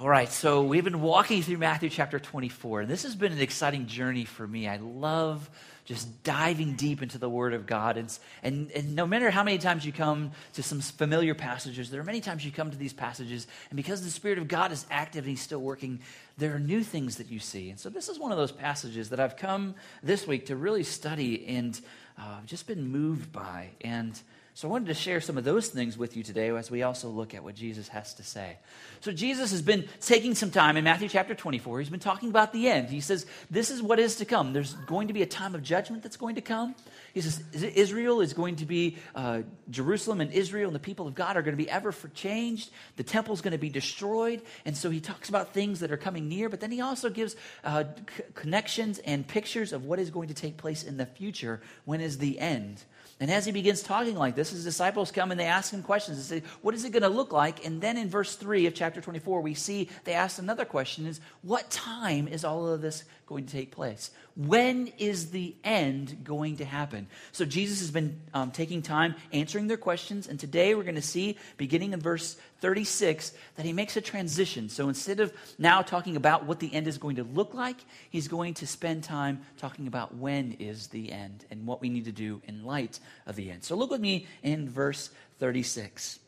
All right, so we've been walking through Matthew chapter 24, and this has been an exciting journey for me. I love just diving deep into the Word of God. And, and, and no matter how many times you come to some familiar passages, there are many times you come to these passages, and because the Spirit of God is active and He's still working, there are new things that you see. And so this is one of those passages that I've come this week to really study and uh, just been moved by. And so I wanted to share some of those things with you today as we also look at what Jesus has to say. So Jesus has been taking some time in Matthew chapter 24. He's been talking about the end. He says, This is what is to come. There's going to be a time of judgment that's going to come. He says, Israel is going to be, uh, Jerusalem and Israel and the people of God are going to be ever for changed. The temple is going to be destroyed. And so he talks about things that are coming near, but then he also gives uh, c- connections and pictures of what is going to take place in the future. When is the end? And as he begins talking like this, his disciples come and they ask him questions. They say, What is it going to look like? And then in verse 3 of chapter 24, we see they ask another question is, What time is all of this going to take place? When is the end going to happen? So Jesus has been um, taking time answering their questions. And today we're going to see, beginning in verse 36, that he makes a transition. So instead of now talking about what the end is going to look like, he's going to spend time talking about when is the end and what we need to do in light of the end. So look with me in verse 36.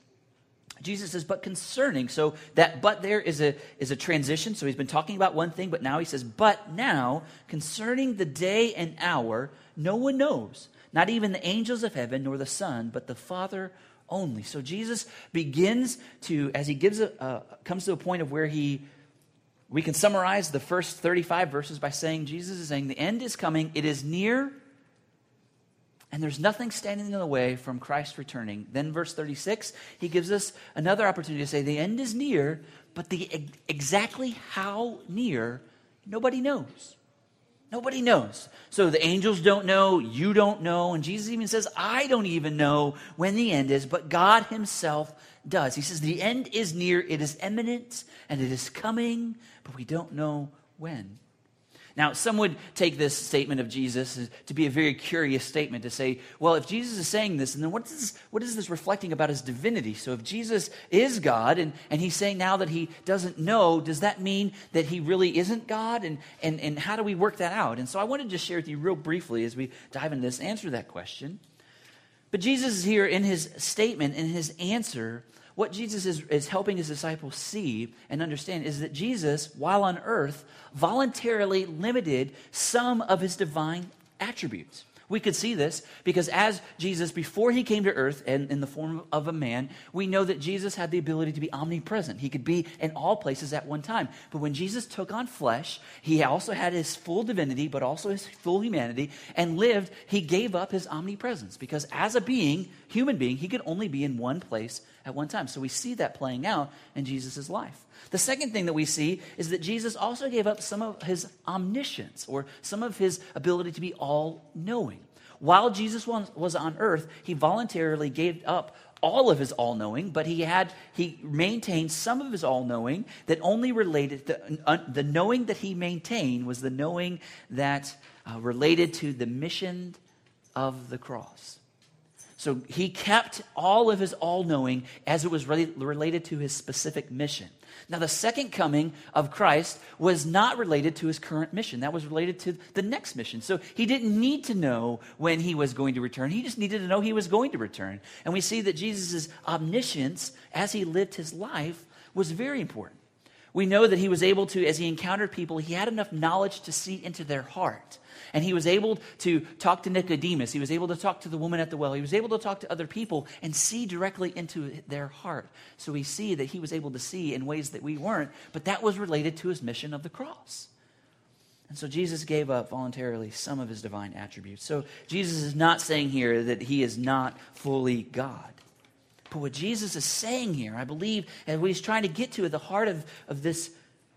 Jesus says, but concerning, so that but there is a, is a transition. So he's been talking about one thing, but now he says, but now concerning the day and hour, no one knows, not even the angels of heaven, nor the Son, but the Father only. So Jesus begins to, as he gives a, comes to a point of where he, we can summarize the first 35 verses by saying, Jesus is saying, the end is coming, it is near, and there's nothing standing in the way from Christ returning. Then, verse 36, he gives us another opportunity to say, The end is near, but the exactly how near, nobody knows. Nobody knows. So the angels don't know, you don't know, and Jesus even says, I don't even know when the end is, but God Himself does. He says, The end is near, it is imminent, and it is coming, but we don't know when. Now, some would take this statement of Jesus to be a very curious statement to say, well, if Jesus is saying this, and then what is this, what is this reflecting about his divinity? So if Jesus is God and, and he's saying now that he doesn't know, does that mean that he really isn't God? And, and, and how do we work that out? And so I wanted to just share with you real briefly as we dive into this, answer that question. But Jesus is here in his statement, in his answer, what Jesus is, is helping his disciples see and understand is that Jesus, while on earth, voluntarily limited some of his divine attributes. We could see this because as Jesus, before he came to earth and in the form of a man, we know that Jesus had the ability to be omnipresent. He could be in all places at one time. But when Jesus took on flesh, he also had his full divinity, but also his full humanity, and lived, he gave up his omnipresence because as a being, human being, he could only be in one place at one time. So we see that playing out in Jesus' life. The second thing that we see is that Jesus also gave up some of his omniscience or some of his ability to be all knowing. While Jesus was on earth, he voluntarily gave up all of his all knowing, but he had he maintained some of his all knowing that only related the, uh, the knowing that he maintained was the knowing that uh, related to the mission of the cross. So he kept all of his all knowing as it was related to his specific mission. Now, the second coming of Christ was not related to his current mission. That was related to the next mission. So he didn't need to know when he was going to return. He just needed to know he was going to return. And we see that Jesus' omniscience as he lived his life was very important. We know that he was able to, as he encountered people, he had enough knowledge to see into their heart. And he was able to talk to Nicodemus. He was able to talk to the woman at the well. He was able to talk to other people and see directly into their heart. So we see that he was able to see in ways that we weren't, but that was related to his mission of the cross. And so Jesus gave up voluntarily some of his divine attributes. So Jesus is not saying here that he is not fully God. But what Jesus is saying here, I believe, and what he's trying to get to at the heart of, of this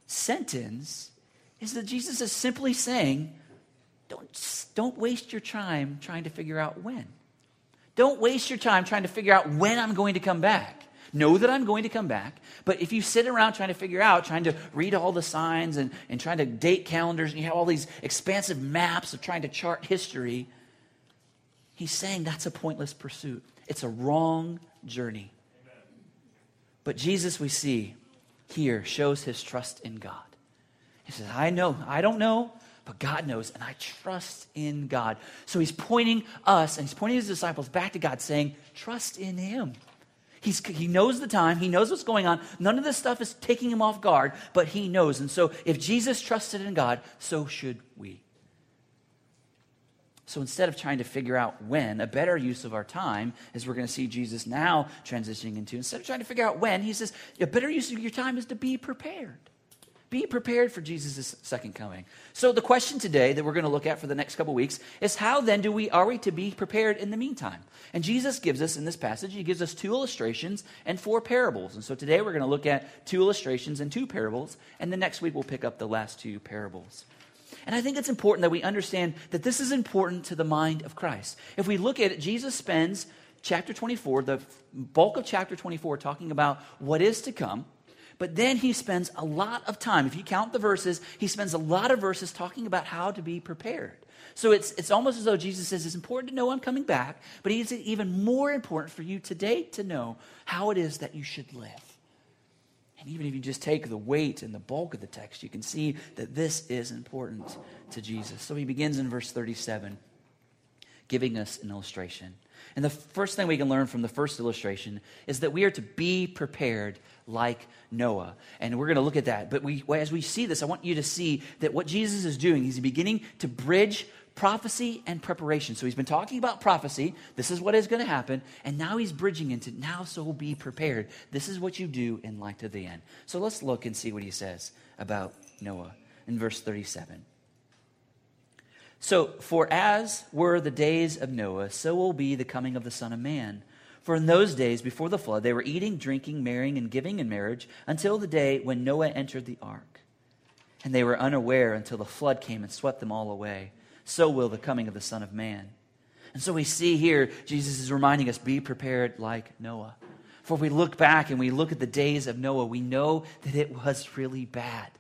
sentence, is that Jesus is simply saying don't, don't waste your time trying to figure out when. Don't waste your time trying to figure out when I'm going to come back. Know that I'm going to come back, but if you sit around trying to figure out, trying to read all the signs and, and trying to date calendars, and you have all these expansive maps of trying to chart history, he's saying that's a pointless pursuit. It's a wrong journey. But Jesus, we see, here shows his trust in God. He says, I know, I don't know, but God knows, and I trust in God. So he's pointing us and he's pointing his disciples back to God, saying, Trust in him. He's, he knows the time. He knows what's going on. None of this stuff is taking him off guard, but he knows. And so if Jesus trusted in God, so should we. So instead of trying to figure out when, a better use of our time, as we're going to see Jesus now transitioning into, instead of trying to figure out when, he says, a better use of your time is to be prepared. Be prepared for Jesus' second coming. So the question today that we're going to look at for the next couple weeks is how then do we are we to be prepared in the meantime? And Jesus gives us in this passage, he gives us two illustrations and four parables. And so today we're going to look at two illustrations and two parables, and the next week we'll pick up the last two parables. And I think it's important that we understand that this is important to the mind of Christ. If we look at it, Jesus spends chapter 24, the bulk of chapter 24, talking about what is to come. But then he spends a lot of time, if you count the verses, he spends a lot of verses talking about how to be prepared. So it's, it's almost as though Jesus says it's important to know I'm coming back, but it's even more important for you today to know how it is that you should live. And even if you just take the weight and the bulk of the text, you can see that this is important to Jesus. So he begins in verse 37, giving us an illustration. And the first thing we can learn from the first illustration is that we are to be prepared like Noah. And we're going to look at that. But we, as we see this, I want you to see that what Jesus is doing, he's beginning to bridge prophecy and preparation. So he's been talking about prophecy. This is what is going to happen. And now he's bridging into now, so be prepared. This is what you do in light of the end. So let's look and see what he says about Noah in verse 37. So, for as were the days of Noah, so will be the coming of the Son of Man. For in those days before the flood, they were eating, drinking, marrying, and giving in marriage until the day when Noah entered the ark. And they were unaware until the flood came and swept them all away. So will the coming of the Son of Man. And so we see here, Jesus is reminding us be prepared like Noah. For if we look back and we look at the days of Noah, we know that it was really bad.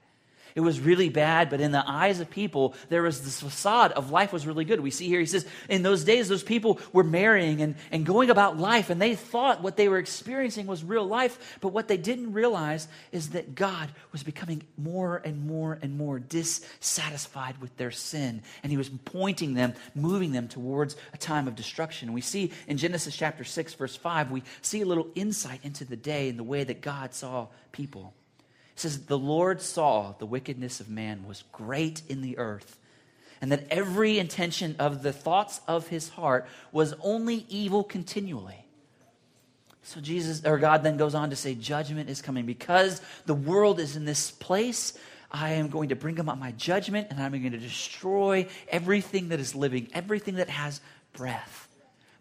It was really bad, but in the eyes of people, there was this facade of life was really good. We see here, he says, in those days, those people were marrying and, and going about life, and they thought what they were experiencing was real life, but what they didn't realize is that God was becoming more and more and more dissatisfied with their sin, and he was pointing them, moving them towards a time of destruction. We see in Genesis chapter 6, verse 5, we see a little insight into the day and the way that God saw people. It says, The Lord saw the wickedness of man was great in the earth, and that every intention of the thoughts of his heart was only evil continually. So Jesus or God then goes on to say, Judgment is coming. Because the world is in this place, I am going to bring about my judgment, and I'm going to destroy everything that is living, everything that has breath.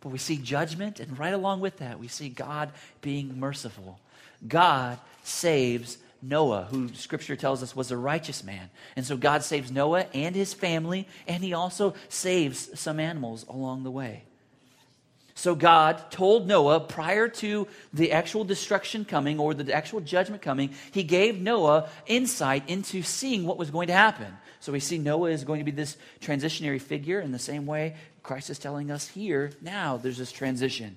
But we see judgment, and right along with that, we see God being merciful. God saves Noah, who scripture tells us was a righteous man. And so God saves Noah and his family, and he also saves some animals along the way. So God told Noah prior to the actual destruction coming or the actual judgment coming, he gave Noah insight into seeing what was going to happen. So we see Noah is going to be this transitionary figure in the same way Christ is telling us here now there's this transition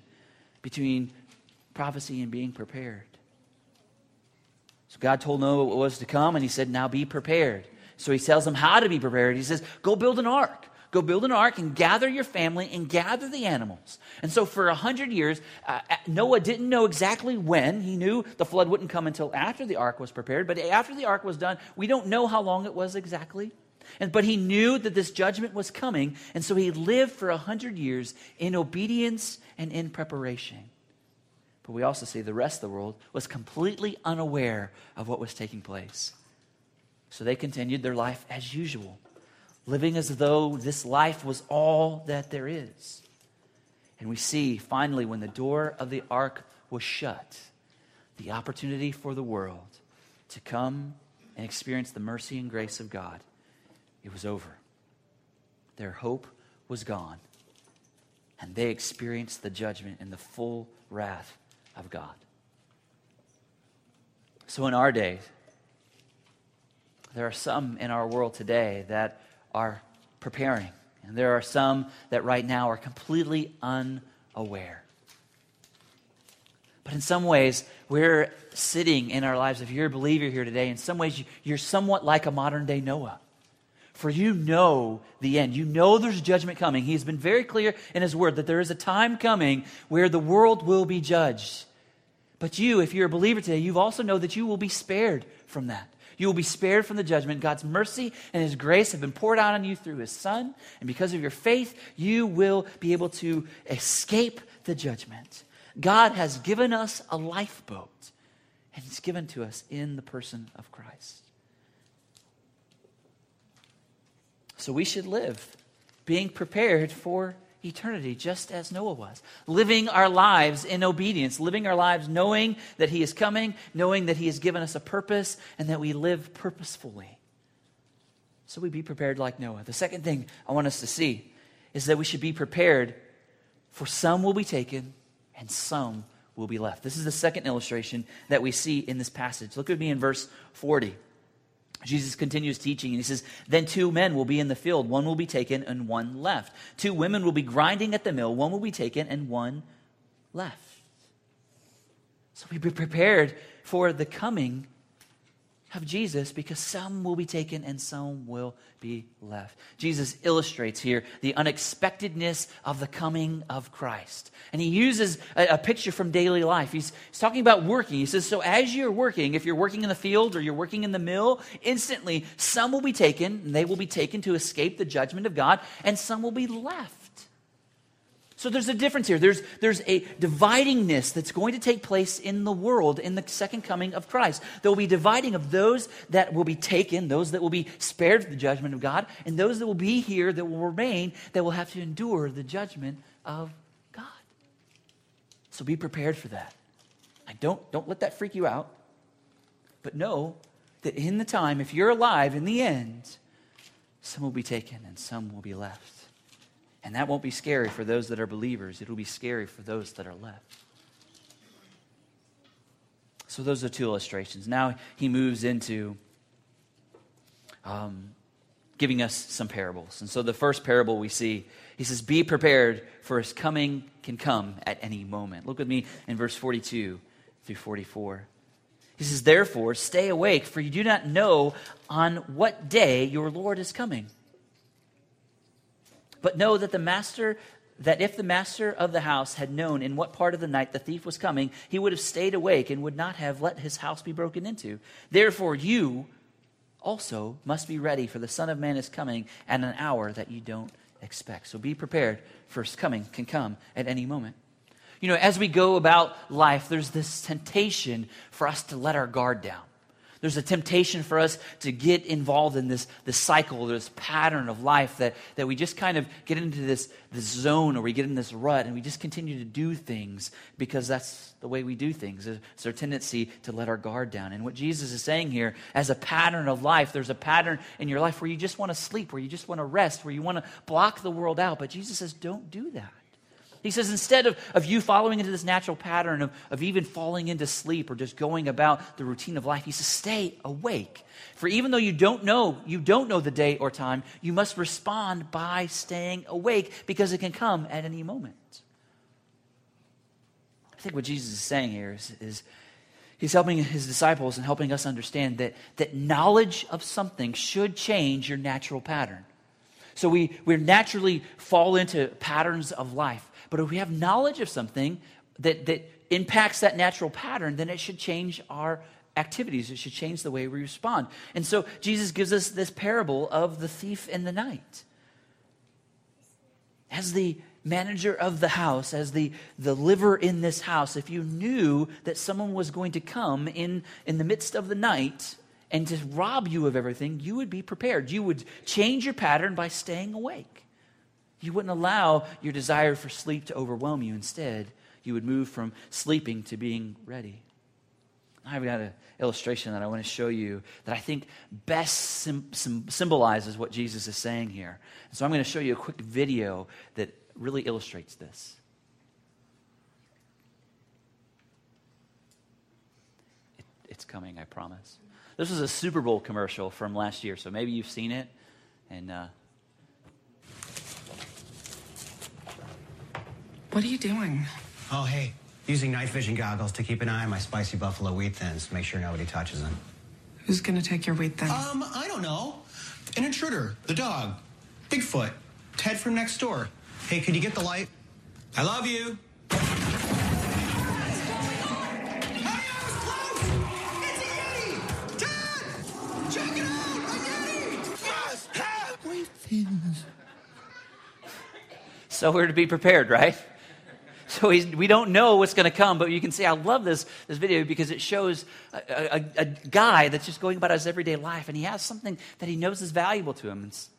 between prophecy and being prepared. So God told Noah what was to come, and he said, Now be prepared. So he tells them how to be prepared. He says, Go build an ark. Go build an ark and gather your family and gather the animals. And so for a hundred years, uh, uh, Noah didn't know exactly when. He knew the flood wouldn't come until after the ark was prepared. But after the ark was done, we don't know how long it was exactly. And, but he knew that this judgment was coming. And so he lived for a hundred years in obedience and in preparation. But we also see the rest of the world was completely unaware of what was taking place. So they continued their life as usual, living as though this life was all that there is. And we see finally when the door of the ark was shut, the opportunity for the world to come and experience the mercy and grace of God, it was over. Their hope was gone. And they experienced the judgment and the full wrath of God. So, in our day, there are some in our world today that are preparing, and there are some that right now are completely unaware. But in some ways, we're sitting in our lives. If you're a believer here today, in some ways, you're somewhat like a modern day Noah. For you know the end. You know there's judgment coming. He has been very clear in his word that there is a time coming where the world will be judged. But you, if you're a believer today, you also know that you will be spared from that. You will be spared from the judgment. God's mercy and His grace have been poured out on you through His Son. And because of your faith, you will be able to escape the judgment. God has given us a lifeboat, and He's given to us in the person of Christ. So we should live being prepared for eternity, just as Noah was. Living our lives in obedience, living our lives knowing that He is coming, knowing that He has given us a purpose, and that we live purposefully. So we be prepared like Noah. The second thing I want us to see is that we should be prepared for some will be taken and some will be left. This is the second illustration that we see in this passage. Look at me in verse 40. Jesus continues teaching and he says, Then two men will be in the field, one will be taken and one left. Two women will be grinding at the mill, one will be taken and one left. So we be prepared for the coming of Jesus because some will be taken and some will be left. Jesus illustrates here the unexpectedness of the coming of Christ. And he uses a, a, picture from daily life. He's, he's talking about working. He says, So as you're working, if you're working in the field or you're working in the mill, instantly some will be taken, and they will be taken to escape the judgment of God, and some will be left. So there's a difference here. There's, there's a dividingness that's going to take place in the world in the second coming of Christ. There will be dividing of those that will be taken, those that will be spared the judgment of God, and those that will be here that will remain, that will have to endure the judgment of God. So be prepared for that. I don't, don't let that freak you out. But know that in the time, if you're alive in the end, some will be taken and some will be left. And that won't be scary for those that are believers, it'll be scary for those that are left. So, those are two illustrations. Now he moves into um, giving us some parables. And so, the first parable we see, he says, Be prepared, for his coming can come at any moment. Look with me in verse 42 through 44. He says, Therefore, stay awake, for you do not know on what day your Lord is coming. But know that the master that if the master of the house had known in what part of the night the thief was coming, he would have stayed awake and would not have let his house be broken into. Therefore, you also must be ready, for the Son of Man is coming at an hour that you don't expect. So be prepared, his coming can come at any moment. You know, as we go about life, there's this temptation for us to let our guard down. There's a temptation for us to get involved in this, this cycle, this pattern of life that, that we just kind of get into this, this zone or we get in this rut and we just continue to do things because that's the way we do things. It's our tendency to let our guard down. And what Jesus is saying here, as a pattern of life, there's a pattern in your life where you just want to sleep, where you just want to rest, where you want to block the world out. But Jesus says, don't do that. He says, instead of, of you following into this natural pattern of, of even falling into sleep or just going about the routine of life, he says, stay awake. For even though you don't know, you don't know the day or time, you must respond by staying awake because it can come at any moment. I think what Jesus is saying here is, is he's helping his disciples and helping us understand that, that knowledge of something should change your natural pattern. So we, we naturally fall into patterns of life. But if we have knowledge of something that, that impacts that natural pattern, then it should change our activities. It should change the way we respond. And so Jesus gives us this parable of the thief in the night. As the manager of the house, as the, the liver in this house, if you knew that someone was going to come in, in the midst of the night and to rob you of everything, you would be prepared. You would change your pattern by staying awake. You wouldn't allow your desire for sleep to overwhelm you. Instead, you would move from sleeping to being ready. I've got an illustration that I want to show you that I think best sim- sim- symbolizes what Jesus is saying here. So I'm going to show you a quick video that really illustrates this. It, it's coming, I promise. This was a Super Bowl commercial from last year, so maybe you've seen it. And uh, What are you doing? Oh, hey. Using night vision goggles to keep an eye on my spicy buffalo wheat thins, to make sure nobody touches them. Who's gonna take your wheat then? Um, I don't know. An intruder, the dog, Bigfoot, Ted from next door. Hey, could you get the light? I love you. Hey, I was close! It's a Yeti! Ted! Check it out! A Yeti! Must have wheat thins. So we're to be prepared, right? So we don't know what's going to come, but you can see I love this, this video because it shows a, a, a guy that's just going about his everyday life, and he has something that he knows is valuable to him. It's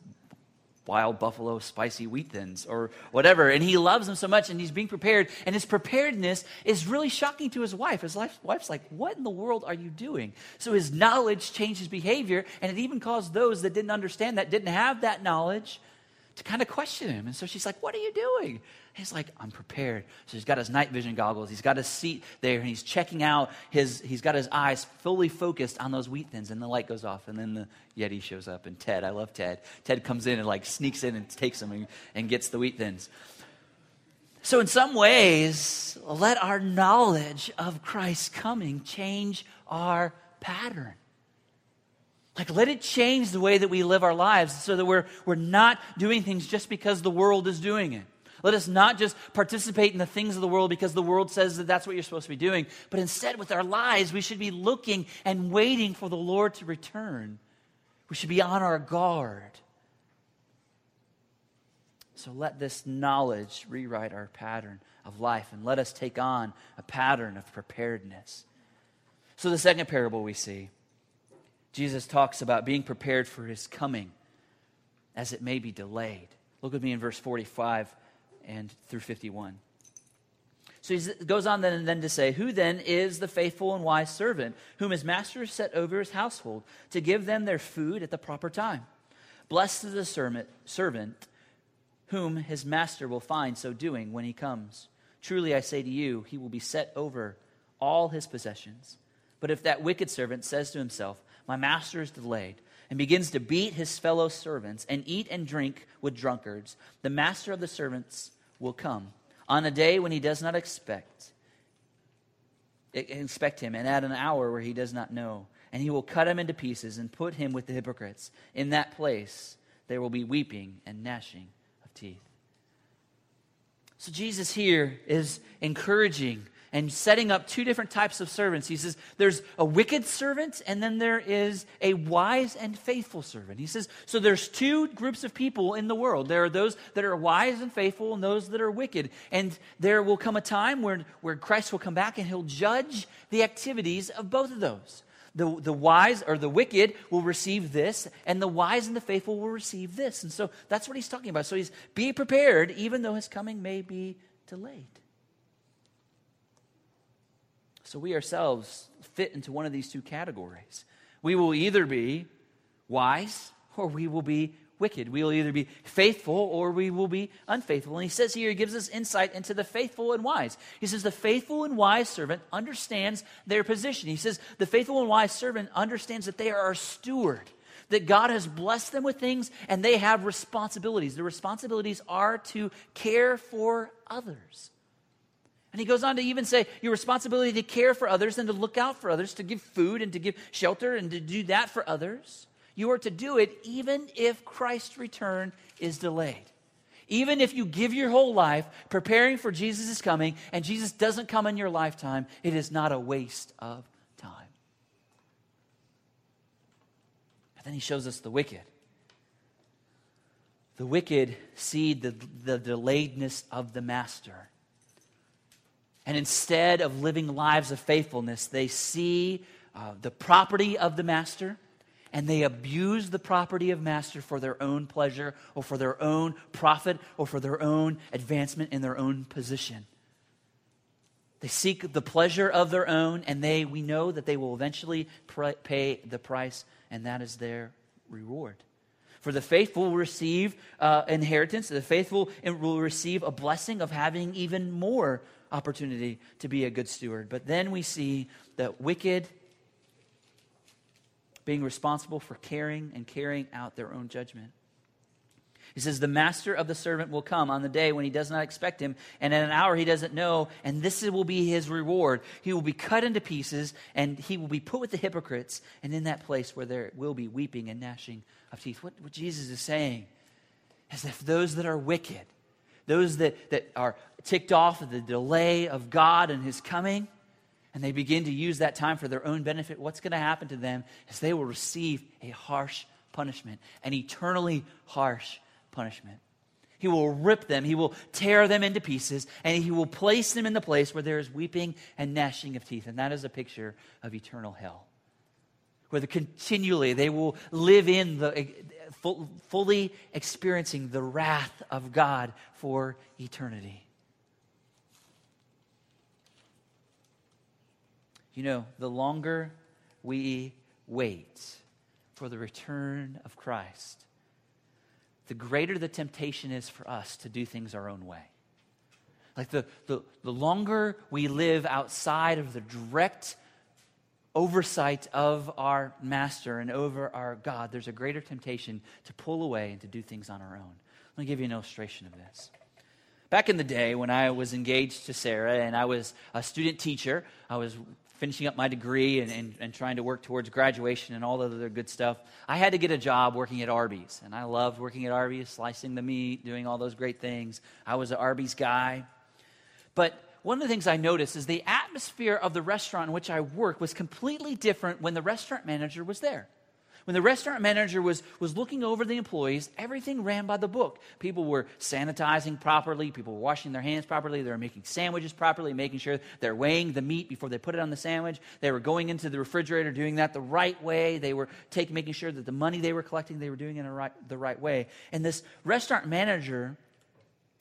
wild buffalo spicy wheat thins or whatever. And he loves them so much, and he's being prepared. And his preparedness is really shocking to his wife. His wife, wife's like, What in the world are you doing? So his knowledge changed his behavior, and it even caused those that didn't understand that, didn't have that knowledge, to kind of question him. And so she's like, What are you doing? He's like, I'm prepared. So he's got his night vision goggles. He's got his seat there, and he's checking out his, he's got his eyes fully focused on those wheat thins. And the light goes off, and then the Yeti shows up. And Ted, I love Ted. Ted comes in and like sneaks in and takes them and, and gets the wheat thins. So, in some ways, let our knowledge of Christ's coming change our pattern. Like, let it change the way that we live our lives so that we're, we're not doing things just because the world is doing it. Let us not just participate in the things of the world because the world says that that's what you're supposed to be doing, but instead, with our lives, we should be looking and waiting for the Lord to return. We should be on our guard. So let this knowledge rewrite our pattern of life and let us take on a pattern of preparedness. So, the second parable we see, Jesus talks about being prepared for his coming as it may be delayed. Look with me in verse 45 and through 51. So he goes on then, and then to say, Who then is the faithful and wise servant whom his master has set over his household to give them their food at the proper time? Blessed is the servant whom his master will find so doing when he comes. Truly I say to you, he will be set over all his possessions. But if that wicked servant says to himself, My master is delayed, and begins to beat his fellow servants and eat and drink with drunkards, the master of the servants will come. On a day when he does not expect expect him and at an hour where he does not know. And he will cut him into pieces and put him with the hypocrites. In that place there will be weeping and gnashing of teeth. So jesus here is encouraging and setting up two different types of servants. He says there's a wicked servant and then there is a wise and faithful servant. He says, so there's two groups of people in the world. There are those that are wise and faithful and those that are wicked. And there will come a time where, where Christ will come back and he'll judge the activities of both of those. The, the wise or the wicked will receive this, and the wise and the faithful will receive this. And so that's what he's talking about. So he's be prepared, even though his coming may be delayed. So we ourselves fit into one of these two categories. We will either be wise or we will be wicked. We will either be faithful or we will be unfaithful. And he says here, he gives us insight into the faithful and wise. He says, the faithful and wise servant understands their position. He says, the faithful and wise servant understands that they are a steward, that God has blessed them with things and they have responsibilities. The responsibilities are to care for others. And he goes on to even say your responsibility to care for others and to look out for others, to give food and to give shelter and to do that for others. You are to do it even if Christ's return is delayed. Even if you give your whole life preparing for Jesus' coming and Jesus doesn't come in your lifetime, it is not a waste of time. But then he shows us the wicked. The wicked see the, the delayedness of the master and instead of living lives of faithfulness, they see uh, the property of the master and they abuse the property of master for their own pleasure or for their own profit or for their own advancement in their own position. They seek the pleasure of their own, and they, we know that they will eventually pay the price, and that is their reward. For the faithful will receive uh, inheritance, the faithful will receive a blessing of having even more opportunity to be a good steward. But then we see the wicked being responsible for caring and carrying out their own judgment. He says, The master of the servant will come on the day when he does not expect him, and in an hour he doesn't know, and this will be his reward. He will be cut into pieces, and he will be put with the hypocrites, and in that place where there will be weeping and gnashing of teeth. What, what Jesus is saying is if those that are wicked, those that, that are ticked off at the delay of God and his coming, and they begin to use that time for their own benefit, what's going to happen to them is they will receive a harsh punishment, an eternally harsh punishment. He will rip them, he will tear them into pieces, and he will place them in the place where there is weeping and gnashing of teeth. And that is a picture of eternal hell. Where the, continually they will live in the fully experiencing the wrath of God for eternity. You know, the longer we wait for the return of Christ, the greater the temptation is for us to do things our own way. Like the, the, the longer we live outside of the direct oversight of our master and over our God, there's a greater temptation to pull away and to do things on our own. Let me give you an illustration of this. Back in the day when I was engaged to Sarah and I was a student teacher, I was finishing up my degree and, and, and, trying to work towards graduation and all the other good stuff, I had to get a job working at Arby's. And I loved working at Arby's, slicing the meat, doing all those great things. I was an Arby's guy. But one of the things I noticed is the atmosphere of the restaurant in which I worked was completely different when the restaurant manager was there. When the restaurant manager was, was looking over the employees, everything ran by the book. People were sanitizing properly, people were washing their hands properly, they were making sandwiches properly, making sure they're weighing the meat before they put it on the sandwich. They were going into the refrigerator, doing that the right way. They were making sure that the money they were collecting, they were doing it right, the right way. And this restaurant manager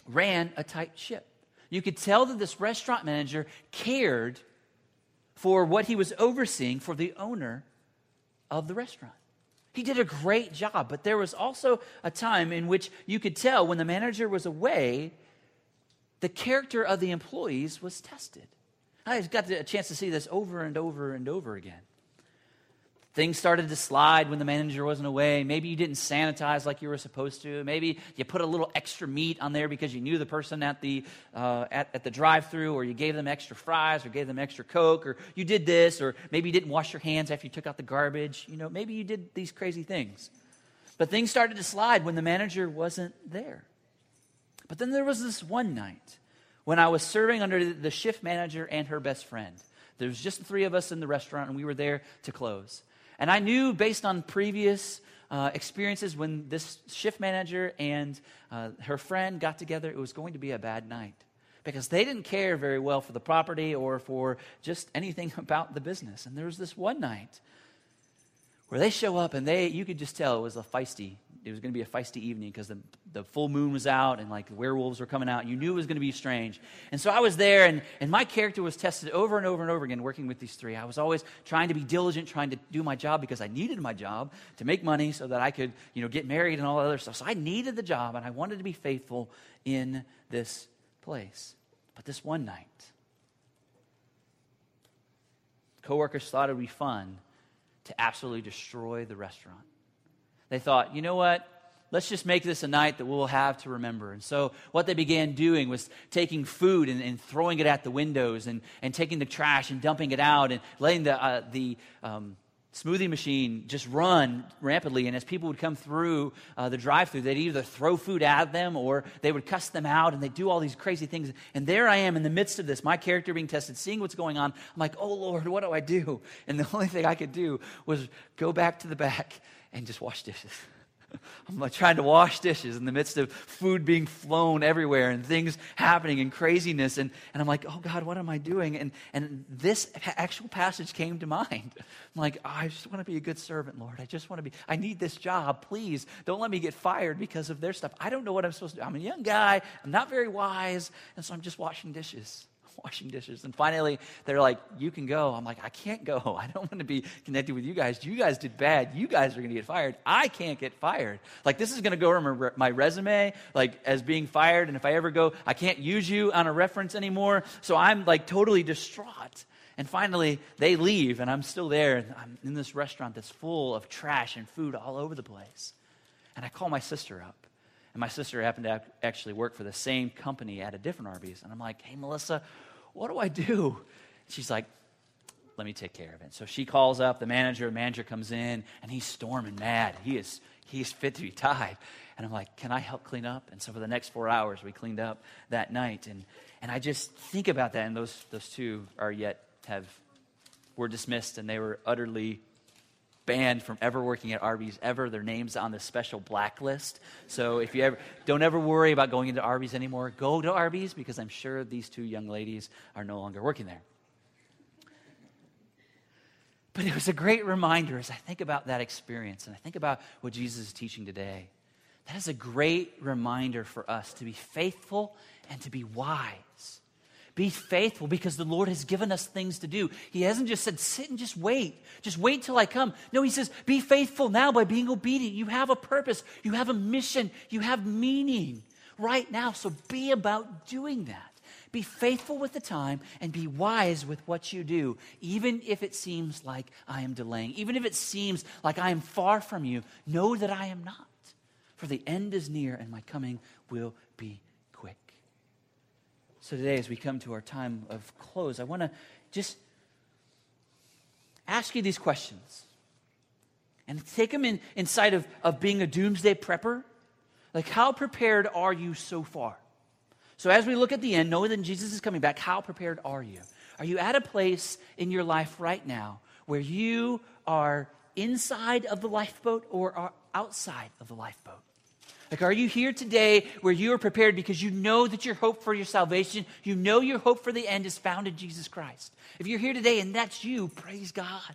ran a tight ship. You could tell that this restaurant manager cared for what he was overseeing for the owner of the restaurant. He did a great job, but there was also a time in which you could tell when the manager was away, the character of the employees was tested. I got a chance to see this over and over and over again. Things started to slide when the manager wasn't away. Maybe you didn't sanitize like you were supposed to. Maybe you put a little extra meat on there because you knew the person at the, uh, at, at the drive through, or you gave them extra fries, or gave them extra Coke, or you did this, or maybe you didn't wash your hands after you took out the garbage. You know, maybe you did these crazy things. But things started to slide when the manager wasn't there. But then there was this one night when I was serving under the shift manager and her best friend. There was just the three of us in the restaurant, and we were there to close. And I knew based on previous uh, experiences when this shift manager and uh, her friend got together, it was going to be a bad night because they didn't care very well for the property or for just anything about the business. And there was this one night where they show up and they you could just tell it was a feisty it was going to be a feisty evening because the, the full moon was out and like werewolves were coming out. You knew it was going to be strange. And so I was there, and, and my character was tested over and over and over again working with these three. I was always trying to be diligent, trying to do my job because I needed my job to make money so that I could, you know, get married and all that other stuff. So I needed the job, and I wanted to be faithful in this place. But this one night, coworkers thought it would be fun to absolutely destroy the restaurant. They thought, you know what? Let's just make this a night that we'll have to remember. And so, what they began doing was taking food and, and throwing it at the windows and, and taking the trash and dumping it out and letting the, uh, the um, smoothie machine just run rampantly. And as people would come through uh, the drive through, they'd either throw food at them or they would cuss them out and they'd do all these crazy things. And there I am in the midst of this, my character being tested, seeing what's going on. I'm like, oh Lord, what do I do? And the only thing I could do was go back to the back and just wash dishes. I'm like trying to wash dishes in the midst of food being flown everywhere and things happening and craziness. And, and I'm like, oh God, what am I doing? And, and this actual passage came to mind. I'm like, oh, I just want to be a good servant, Lord. I just want to be, I need this job. Please don't let me get fired because of their stuff. I don't know what I'm supposed to do. I'm a young guy. I'm not very wise. And so I'm just washing dishes washing dishes. And finally, they're like, You can go. I'm like, I can't go. I don't want to be connected with you guys. You guys did bad. You guys are going to get fired. I can't get fired. Like, this is going to go on my resume, like, as being fired. And if I ever go, I can't use you on a reference anymore. So I'm like totally distraught. And finally, they leave, and I'm still there. And I'm in this restaurant that's full of trash and food all over the place. And I call my sister up. And my sister happened to actually work for the same company at a different Arby's. And I'm like, hey, Melissa, what do I do? She's like, let me take care of it. So she calls up the manager. The manager comes in, and he's storming mad. He is he's fit to be tied. And I'm like, can I help clean up? And so for the next four hours, we cleaned up that night. And, and I just think about that. And those, those two are yet have, were dismissed, and they were utterly banned from ever working at Arby's ever. Their names on the special blacklist. So if you ever don't ever worry about going into Arby's anymore, go to Arby's because I'm sure these two young ladies are no longer working there. But it was a great reminder as I think about that experience and I think about what Jesus is teaching today. That is a great reminder for us to be faithful and to be wise. Be faithful because the Lord has given us things to do. He hasn't just said, sit and just wait. Just wait till I come. No, He says, be faithful now by being obedient. You have a purpose, you have a mission, you have meaning right now. So be about doing that. Be faithful with the time and be wise with what you do, even if it seems like I am delaying, even if it seems like I am far from you. Know that I am not. For the end is near and my coming will be. So today, as we come to our time of close, I want to just ask you these questions and take them in inside of, of being a doomsday prepper. Like, how prepared are you so far? So, as we look at the end, knowing that Jesus is coming back, how prepared are you? Are you at a place in your life right now where you are inside of the lifeboat or are outside of the lifeboat? Like, are you here today where you are prepared because you know that your hope for your salvation, you know your hope for the end is found in Jesus Christ? If you're here today and that's you, praise God.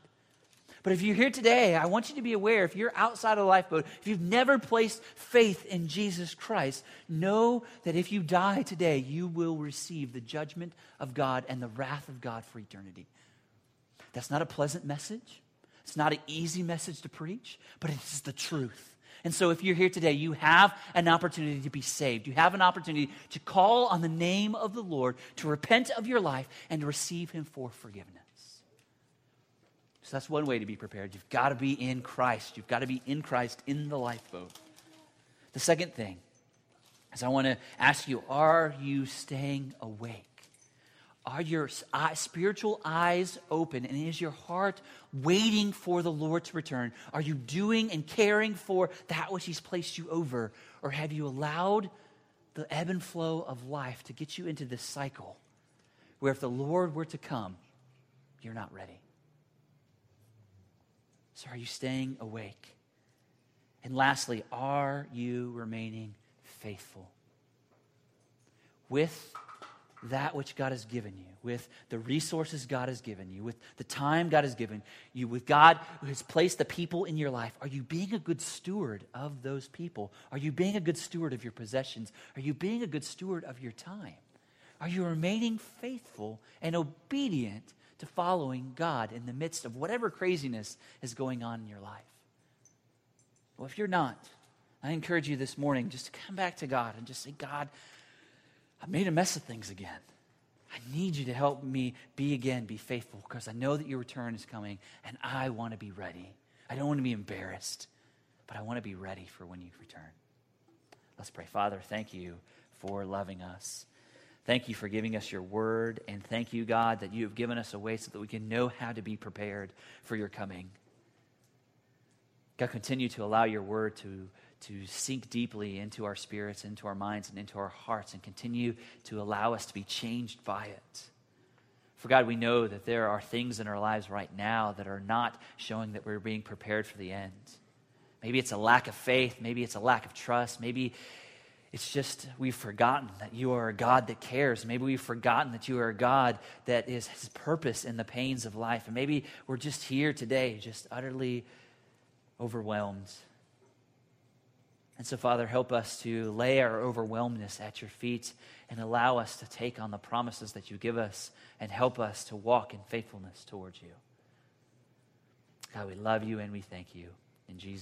But if you're here today, I want you to be aware if you're outside of the lifeboat, if you've never placed faith in Jesus Christ, know that if you die today, you will receive the judgment of God and the wrath of God for eternity. That's not a pleasant message. It's not an easy message to preach, but it is the truth. And so, if you're here today, you have an opportunity to be saved. You have an opportunity to call on the name of the Lord, to repent of your life, and to receive Him for forgiveness. So, that's one way to be prepared. You've got to be in Christ. You've got to be in Christ in the lifeboat. The second thing is I want to ask you are you staying awake? Are your spiritual eyes open and is your heart waiting for the Lord to return? Are you doing and caring for that which He's placed you over? Or have you allowed the ebb and flow of life to get you into this cycle where if the Lord were to come, you're not ready? So are you staying awake? And lastly, are you remaining faithful? With that which God has given you, with the resources God has given you, with the time God has given you, with God who has placed the people in your life, are you being a good steward of those people? Are you being a good steward of your possessions? Are you being a good steward of your time? Are you remaining faithful and obedient to following God in the midst of whatever craziness is going on in your life? Well, if you're not, I encourage you this morning just to come back to God and just say, God, I made a mess of things again. I need you to help me be again, be faithful, because I know that your return is coming and I want to be ready. I don't want to be embarrassed, but I want to be ready for when you return. Let's pray. Father, thank you for loving us. Thank you for giving us your word, and thank you, God, that you have given us a way so that we can know how to be prepared for your coming. God, continue to allow your word to to sink deeply into our spirits, into our minds, and into our hearts, and continue to allow us to be changed by it. For God, we know that there are things in our lives right now that are not showing that we're being prepared for the end. Maybe it's a lack of faith, maybe it's a lack of trust, maybe it's just we've forgotten that you are a God that cares. Maybe we've forgotten that you are a God that is his purpose in the pains of life. And maybe we're just here today, just utterly overwhelmed and so, Father, help us to lay our overwhelmness at your feet and allow us to take on the promises that you give us and help us to walk in faithfulness towards you. God, we love you and we thank you. In Jesus'